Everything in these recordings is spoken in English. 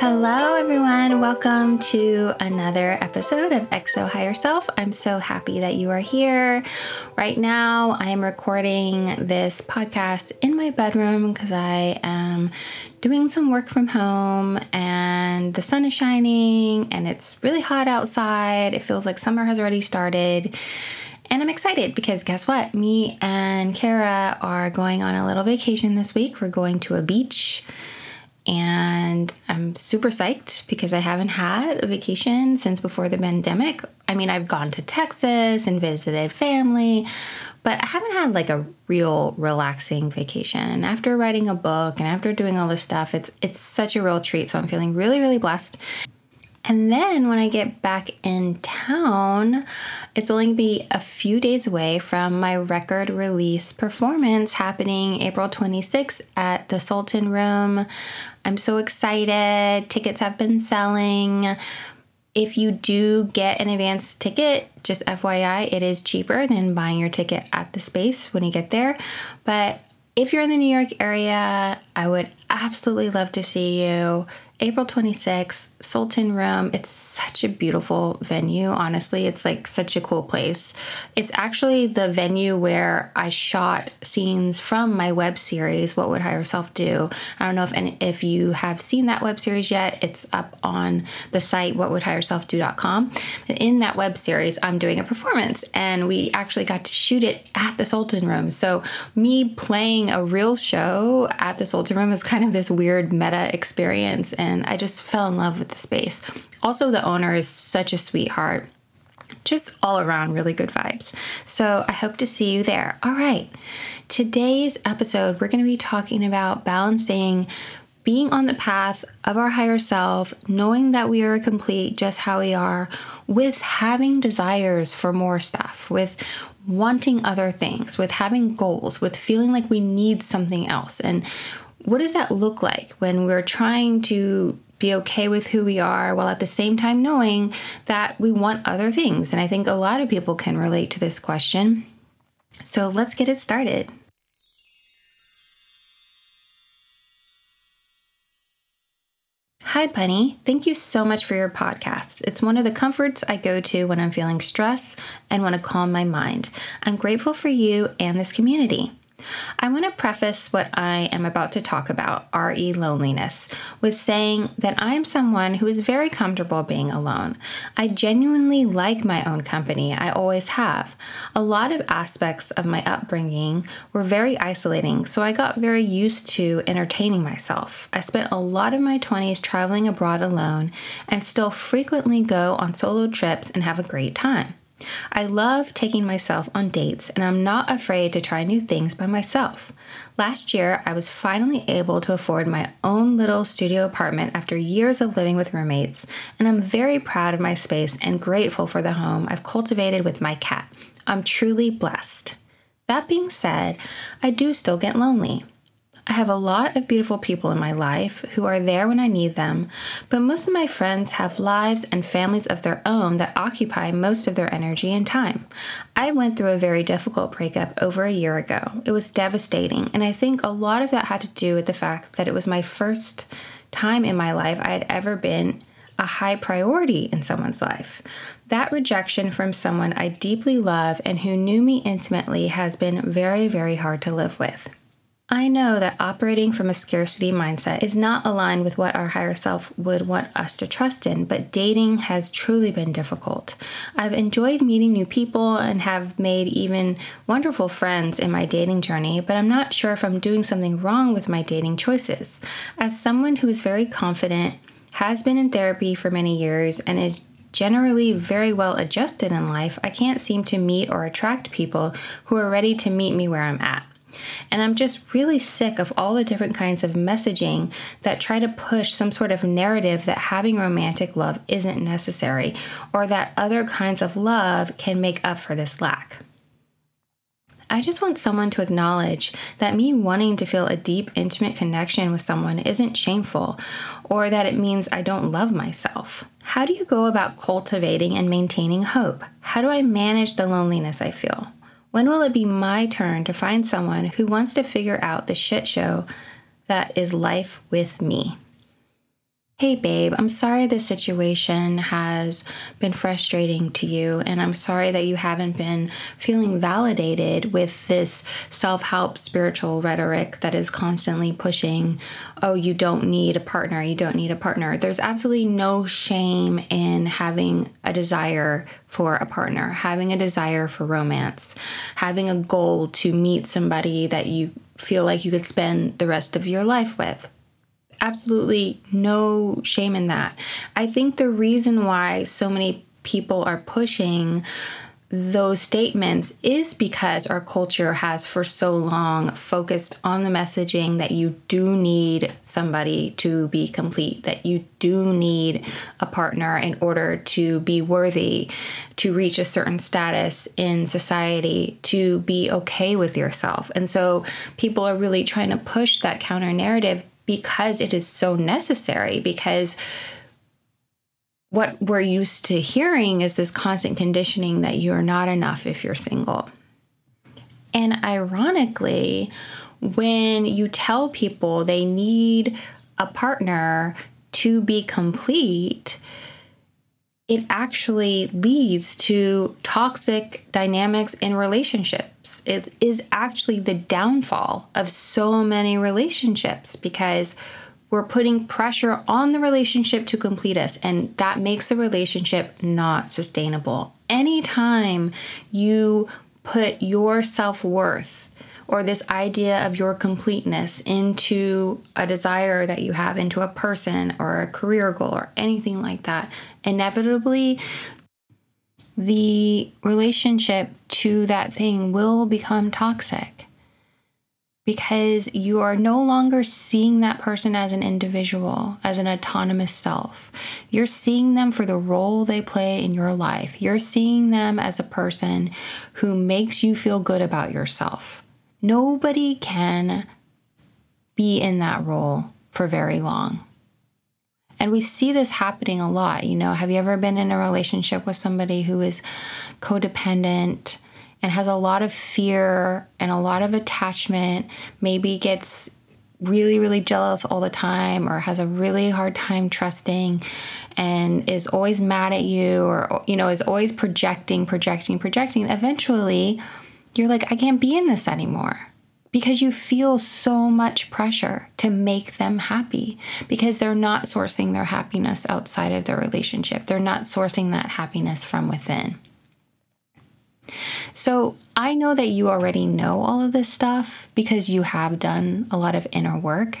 Hello, everyone. Welcome to another episode of XO Higher Self. I'm so happy that you are here. Right now, I am recording this podcast in my bedroom because I am doing some work from home and the sun is shining and it's really hot outside. It feels like summer has already started. And I'm excited because guess what? Me and Kara are going on a little vacation this week. We're going to a beach and I'm super psyched because I haven't had a vacation since before the pandemic. I mean, I've gone to Texas and visited family, but I haven't had like a real relaxing vacation. And after writing a book and after doing all this stuff, it's it's such a real treat. So I'm feeling really really blessed. And then when I get back in town, it's only to be a few days away from my record release performance happening April 26th at the Sultan Room. I'm so excited. Tickets have been selling. If you do get an advance ticket, just FYI, it is cheaper than buying your ticket at the space when you get there. But if you're in the New York area, I would absolutely love to see you. April 26th, Sultan Room. It's such a beautiful venue. Honestly, it's like such a cool place. It's actually the venue where I shot scenes from my web series, What Would Higher Self Do? I don't know if any, if you have seen that web series yet. It's up on the site whatwouldhigherselfdo.com. And in that web series, I'm doing a performance and we actually got to shoot it at the Sultan Room. So me playing a real show at the Sultan Room is kind of this weird meta experience and and I just fell in love with the space. Also, the owner is such a sweetheart. Just all around really good vibes. So I hope to see you there. All right. Today's episode, we're going to be talking about balancing being on the path of our higher self, knowing that we are complete just how we are, with having desires for more stuff, with wanting other things, with having goals, with feeling like we need something else. And what does that look like when we're trying to be okay with who we are while at the same time knowing that we want other things? And I think a lot of people can relate to this question. So let's get it started. Hi, Bunny. Thank you so much for your podcast. It's one of the comforts I go to when I'm feeling stress and want to calm my mind. I'm grateful for you and this community. I want to preface what I am about to talk about, RE loneliness, with saying that I am someone who is very comfortable being alone. I genuinely like my own company, I always have. A lot of aspects of my upbringing were very isolating, so I got very used to entertaining myself. I spent a lot of my 20s traveling abroad alone and still frequently go on solo trips and have a great time. I love taking myself on dates and I'm not afraid to try new things by myself. Last year, I was finally able to afford my own little studio apartment after years of living with roommates, and I'm very proud of my space and grateful for the home I've cultivated with my cat. I'm truly blessed. That being said, I do still get lonely. I have a lot of beautiful people in my life who are there when I need them, but most of my friends have lives and families of their own that occupy most of their energy and time. I went through a very difficult breakup over a year ago. It was devastating, and I think a lot of that had to do with the fact that it was my first time in my life I had ever been a high priority in someone's life. That rejection from someone I deeply love and who knew me intimately has been very, very hard to live with. I know that operating from a scarcity mindset is not aligned with what our higher self would want us to trust in, but dating has truly been difficult. I've enjoyed meeting new people and have made even wonderful friends in my dating journey, but I'm not sure if I'm doing something wrong with my dating choices. As someone who is very confident, has been in therapy for many years, and is generally very well adjusted in life, I can't seem to meet or attract people who are ready to meet me where I'm at. And I'm just really sick of all the different kinds of messaging that try to push some sort of narrative that having romantic love isn't necessary or that other kinds of love can make up for this lack. I just want someone to acknowledge that me wanting to feel a deep, intimate connection with someone isn't shameful or that it means I don't love myself. How do you go about cultivating and maintaining hope? How do I manage the loneliness I feel? When will it be my turn to find someone who wants to figure out the shit show that is life with me? Hey, babe, I'm sorry this situation has been frustrating to you, and I'm sorry that you haven't been feeling validated with this self help spiritual rhetoric that is constantly pushing, oh, you don't need a partner, you don't need a partner. There's absolutely no shame in having a desire for a partner, having a desire for romance, having a goal to meet somebody that you feel like you could spend the rest of your life with absolutely no shame in that. I think the reason why so many people are pushing those statements is because our culture has for so long focused on the messaging that you do need somebody to be complete, that you do need a partner in order to be worthy, to reach a certain status in society, to be okay with yourself. And so people are really trying to push that counter narrative because it is so necessary because what we're used to hearing is this constant conditioning that you're not enough if you're single. And ironically, when you tell people they need a partner to be complete, it actually leads to toxic dynamics in relationships. It is actually the downfall of so many relationships because we're putting pressure on the relationship to complete us, and that makes the relationship not sustainable. Anytime you put your self worth or this idea of your completeness into a desire that you have, into a person or a career goal or anything like that, inevitably the relationship to that thing will become toxic because you are no longer seeing that person as an individual, as an autonomous self. You're seeing them for the role they play in your life. You're seeing them as a person who makes you feel good about yourself. Nobody can be in that role for very long. And we see this happening a lot. You know, have you ever been in a relationship with somebody who is codependent and has a lot of fear and a lot of attachment, maybe gets really, really jealous all the time or has a really hard time trusting and is always mad at you or, you know, is always projecting, projecting, projecting. Eventually, you're like, I can't be in this anymore because you feel so much pressure to make them happy because they're not sourcing their happiness outside of their relationship. They're not sourcing that happiness from within. So I know that you already know all of this stuff because you have done a lot of inner work.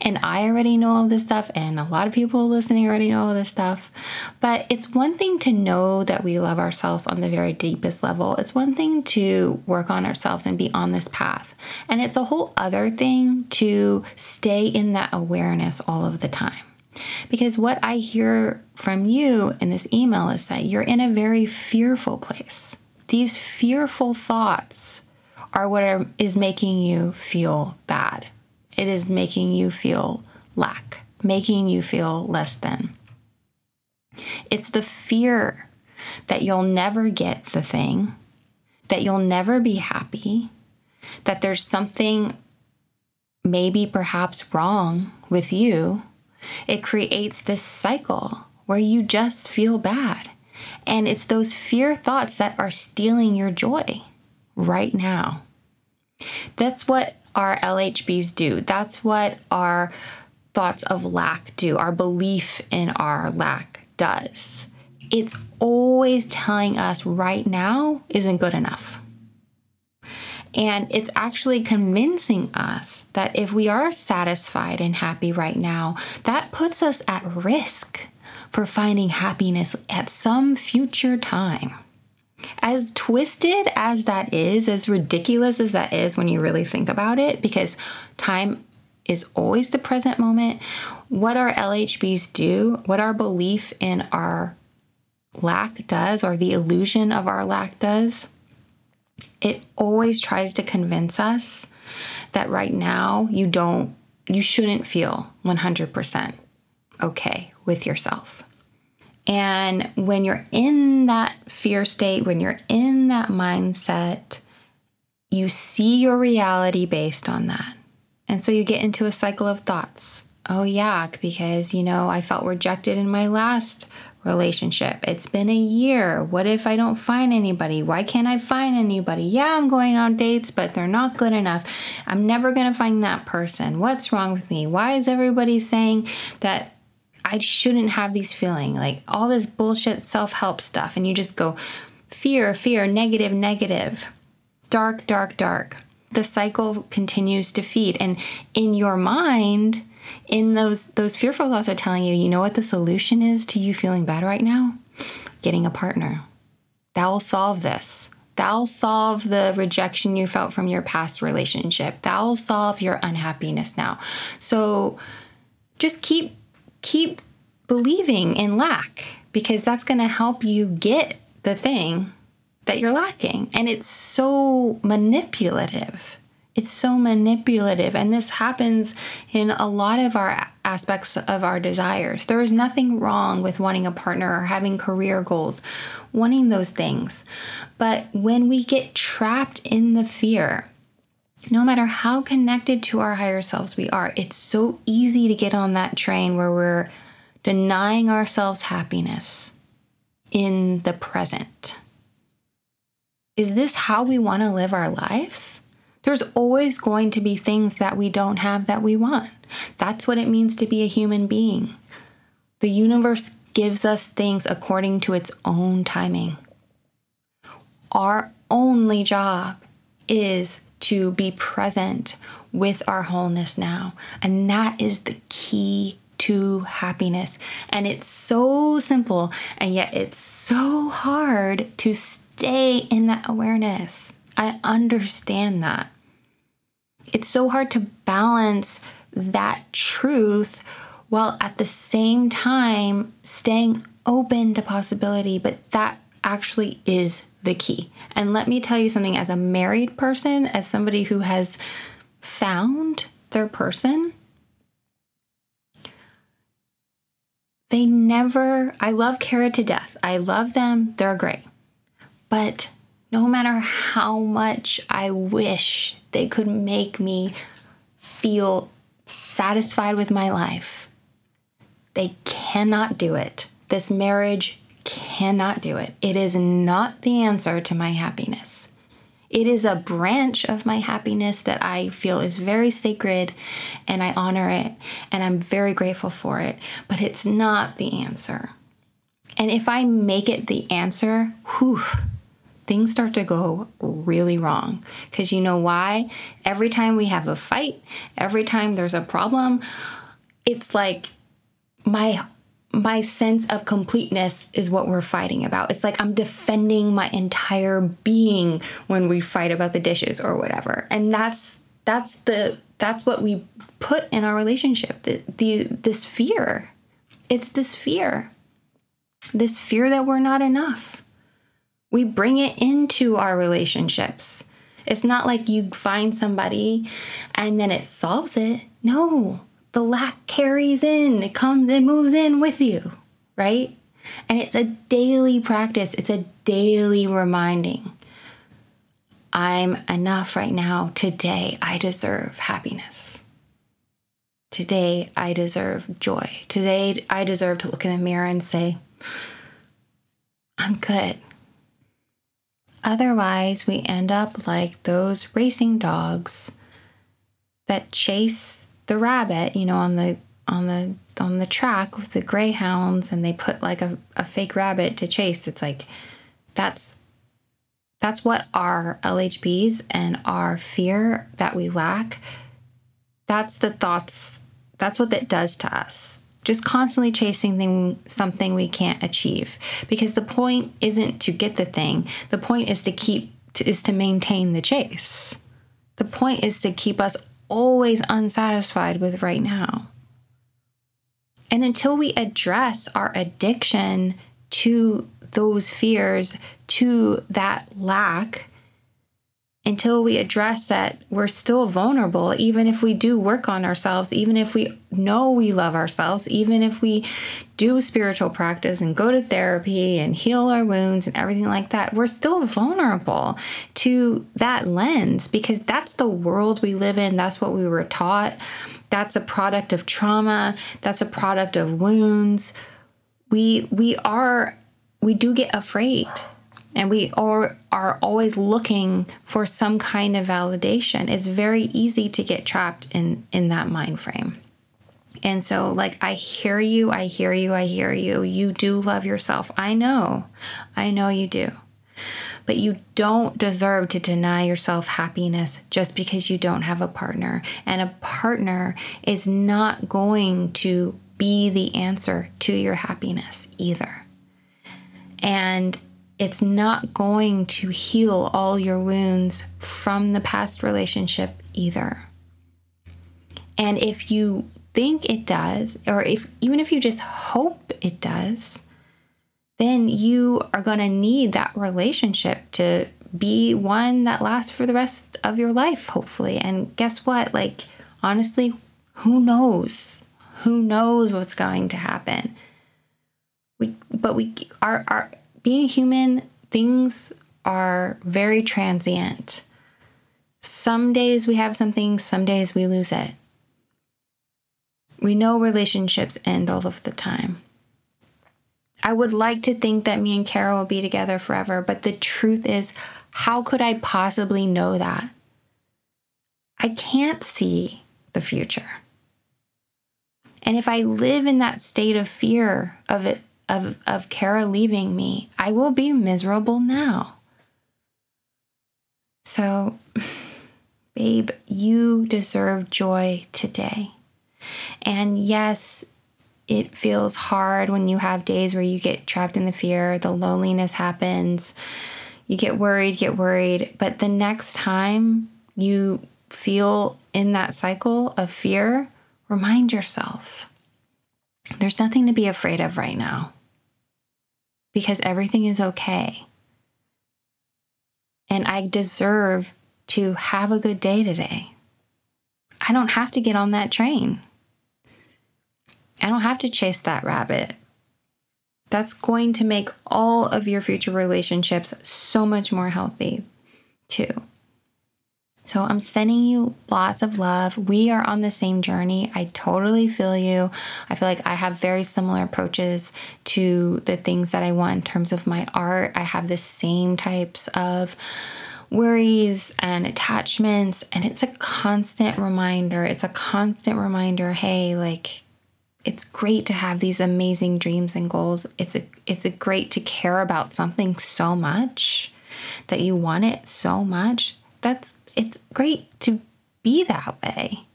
And I already know all this stuff, and a lot of people listening already know all this stuff. But it's one thing to know that we love ourselves on the very deepest level, it's one thing to work on ourselves and be on this path. And it's a whole other thing to stay in that awareness all of the time. Because what I hear from you in this email is that you're in a very fearful place. These fearful thoughts are what are, is making you feel bad it is making you feel lack, making you feel less than. It's the fear that you'll never get the thing, that you'll never be happy, that there's something maybe perhaps wrong with you. It creates this cycle where you just feel bad. And it's those fear thoughts that are stealing your joy right now. That's what our LHBs do. That's what our thoughts of lack do, our belief in our lack does. It's always telling us right now isn't good enough. And it's actually convincing us that if we are satisfied and happy right now, that puts us at risk for finding happiness at some future time. As twisted as that is, as ridiculous as that is when you really think about it, because time is always the present moment, what our LHBs do, what our belief in our lack does, or the illusion of our lack does, it always tries to convince us that right now you don't, you shouldn't feel 100% okay with yourself. And when you're in that fear state, when you're in that mindset, you see your reality based on that. And so you get into a cycle of thoughts. Oh, yeah, because, you know, I felt rejected in my last relationship. It's been a year. What if I don't find anybody? Why can't I find anybody? Yeah, I'm going on dates, but they're not good enough. I'm never going to find that person. What's wrong with me? Why is everybody saying that I shouldn't have these feeling like all this bullshit self-help stuff and you just go fear, fear, negative, negative, dark, dark, dark. The cycle continues to feed and in your mind in those those fearful thoughts are telling you, you know what the solution is to you feeling bad right now? Getting a partner. That will solve this. That'll solve the rejection you felt from your past relationship. That'll solve your unhappiness now. So just keep keep believing in lack because that's going to help you get the thing that you're lacking. And it's so manipulative. It's so manipulative. And this happens in a lot of our aspects of our desires. There is nothing wrong with wanting a partner or having career goals, wanting those things. But when we get trapped in the fear, no matter how connected to our higher selves we are, it's so easy to get on that train where we're denying ourselves happiness in the present. Is this how we want to live our lives? There's always going to be things that we don't have that we want. That's what it means to be a human being. The universe gives us things according to its own timing. Our only job is to be present with our wholeness now. And that is the key to happiness. And it's so simple, and yet it's so hard to stay in that awareness. I understand that. It's so hard to balance that truth while at the same time staying open to possibility, but that actually is the key. And let me tell you something as a married person, as somebody who has found their person, they never, I love Kara to death. I love them, they're great. But no matter how much I wish they could make me feel satisfied with my life, they cannot do it. This marriage cannot do it. It is not the answer to my happiness. It is a branch of my happiness that I feel is very sacred and I honor it and I'm very grateful for it, but it's not the answer. And if I make it the answer, whew, things start to go really wrong. Because you know why? Every time we have a fight, every time there's a problem, it's like my my sense of completeness is what we're fighting about. It's like I'm defending my entire being when we fight about the dishes or whatever. And that's that's the that's what we put in our relationship. The, the this fear. It's this fear. This fear that we're not enough. We bring it into our relationships. It's not like you find somebody and then it solves it. No, the lack carries in, it comes, it moves in with you, right? And it's a daily practice, it's a daily reminding. I'm enough right now. Today, I deserve happiness. Today, I deserve joy. Today, I deserve to look in the mirror and say, I'm good. Otherwise, we end up like those racing dogs that chase the rabbit, you know, on the on the on the track with the greyhounds and they put like a, a fake rabbit to chase. It's like that's that's what our LHBs and our fear that we lack, that's the thoughts, that's what that does to us. Just constantly chasing thing, something we can't achieve. Because the point isn't to get the thing, the point is to keep, to, is to maintain the chase. The point is to keep us always unsatisfied with right now. And until we address our addiction to those fears to that lack until we address that we're still vulnerable, even if we do work on ourselves, even if we know we love ourselves, even if we do spiritual practice and go to therapy and heal our wounds and everything like that, we're still vulnerable to that lens because that's the world we live in. That's what we were taught. That's a product of trauma. That's a product of wounds. We we are we do get afraid and we are, are always looking for some kind of validation. It's very easy to get trapped in in that mind frame. And so like i hear you i hear you i hear you. You do love yourself. I know. I know you do. But you don't deserve to deny yourself happiness just because you don't have a partner. And a partner is not going to be the answer to your happiness either. And it's not going to heal all your wounds from the past relationship either. And if you think it does, or if even if you just hope it does, then you are going to need that relationship to be one that lasts for the rest of your life, hopefully. And guess what? Like, honestly, who knows? Who knows what's going to happen? We, but we, our, our, being human, things are very transient. Some days we have something, some days we lose it. We know relationships end all of the time. I would like to think that me and Kara will be together forever, but the truth is, how could I possibly know that? I can't see the future. And if I live in that state of fear of it of, of Kara leaving me, I will be miserable now. So, babe, you deserve joy today. And yes, it feels hard when you have days where you get trapped in the fear, the loneliness happens, you get worried, get worried. But the next time you feel in that cycle of fear, remind yourself there's nothing to be afraid of right now because everything is okay. And I deserve to have a good day today. I don't have to get on that train. I don't have to chase that rabbit. That's going to make all of your future relationships so much more healthy, too. So I'm sending you lots of love. We are on the same journey. I totally feel you. I feel like I have very similar approaches to the things that I want in terms of my art. I have the same types of worries and attachments, and it's a constant reminder. It's a constant reminder hey, like, it's great to have these amazing dreams and goals. It's a it's a great to care about something so much that you want it so much. That's it's great to be that way.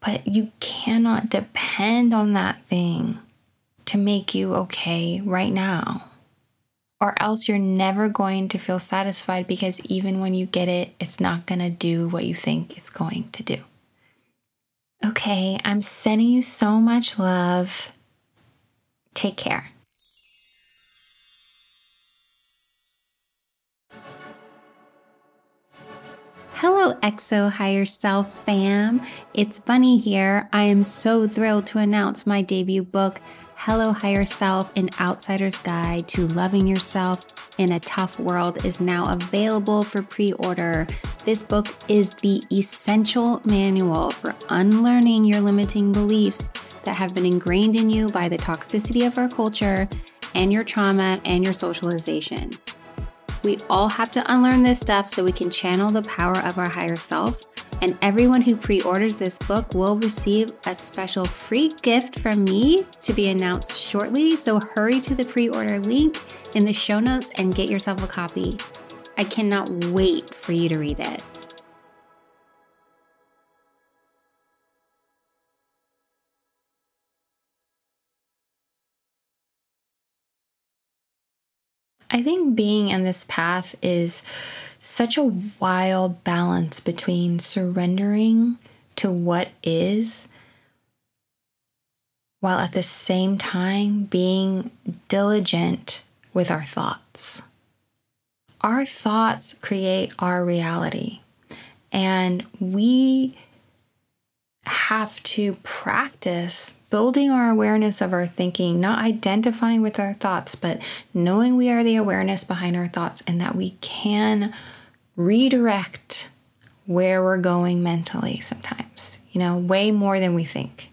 But you cannot depend on that thing to make you okay right now. Or else you're never going to feel satisfied because even when you get it, it's not going to do what you think it's going to do. Okay, I'm sending you so much love. Take care. Hello, XO Higher Self fam. It's Bunny here. I am so thrilled to announce my debut book, Hello Higher Self An Outsider's Guide to Loving Yourself in a Tough World, is now available for pre order. This book is the essential manual for unlearning your limiting beliefs that have been ingrained in you by the toxicity of our culture and your trauma and your socialization. We all have to unlearn this stuff so we can channel the power of our higher self. And everyone who pre orders this book will receive a special free gift from me to be announced shortly. So hurry to the pre order link in the show notes and get yourself a copy. I cannot wait for you to read it. I think being in this path is such a wild balance between surrendering to what is while at the same time being diligent with our thoughts. Our thoughts create our reality, and we have to practice building our awareness of our thinking, not identifying with our thoughts, but knowing we are the awareness behind our thoughts and that we can redirect where we're going mentally sometimes, you know, way more than we think.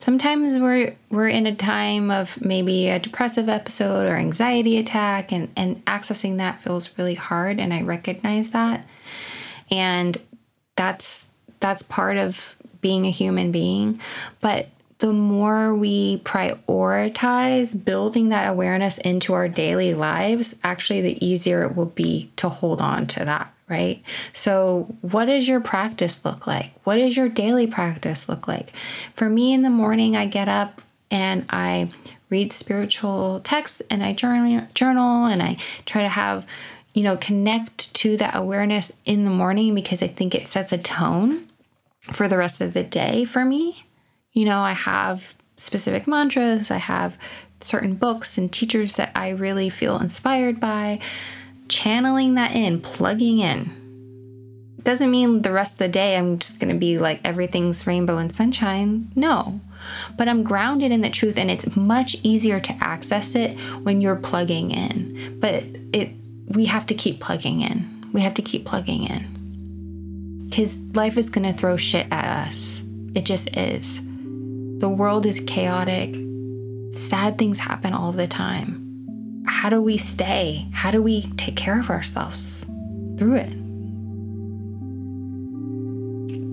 Sometimes we're we're in a time of maybe a depressive episode or anxiety attack and and accessing that feels really hard and I recognize that. And that's that's part of being a human being. But the more we prioritize building that awareness into our daily lives, actually, the easier it will be to hold on to that, right? So, what does your practice look like? What does your daily practice look like? For me, in the morning, I get up and I read spiritual texts and I journal, journal and I try to have, you know, connect to that awareness in the morning because I think it sets a tone for the rest of the day for me. You know, I have specific mantras, I have certain books and teachers that I really feel inspired by. Channeling that in, plugging in. Doesn't mean the rest of the day I'm just gonna be like everything's rainbow and sunshine. No. But I'm grounded in the truth and it's much easier to access it when you're plugging in. But it we have to keep plugging in. We have to keep plugging in because life is going to throw shit at us. It just is. The world is chaotic. Sad things happen all the time. How do we stay? How do we take care of ourselves through it?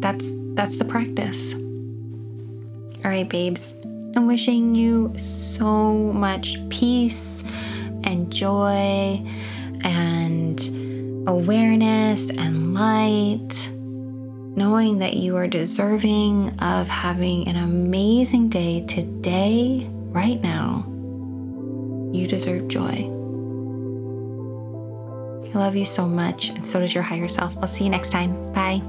That's that's the practice. All right, babes. I'm wishing you so much peace and joy and awareness and light knowing that you are deserving of having an amazing day today, right now. You deserve joy. I love you so much, and so does your higher self. I'll see you next time. Bye.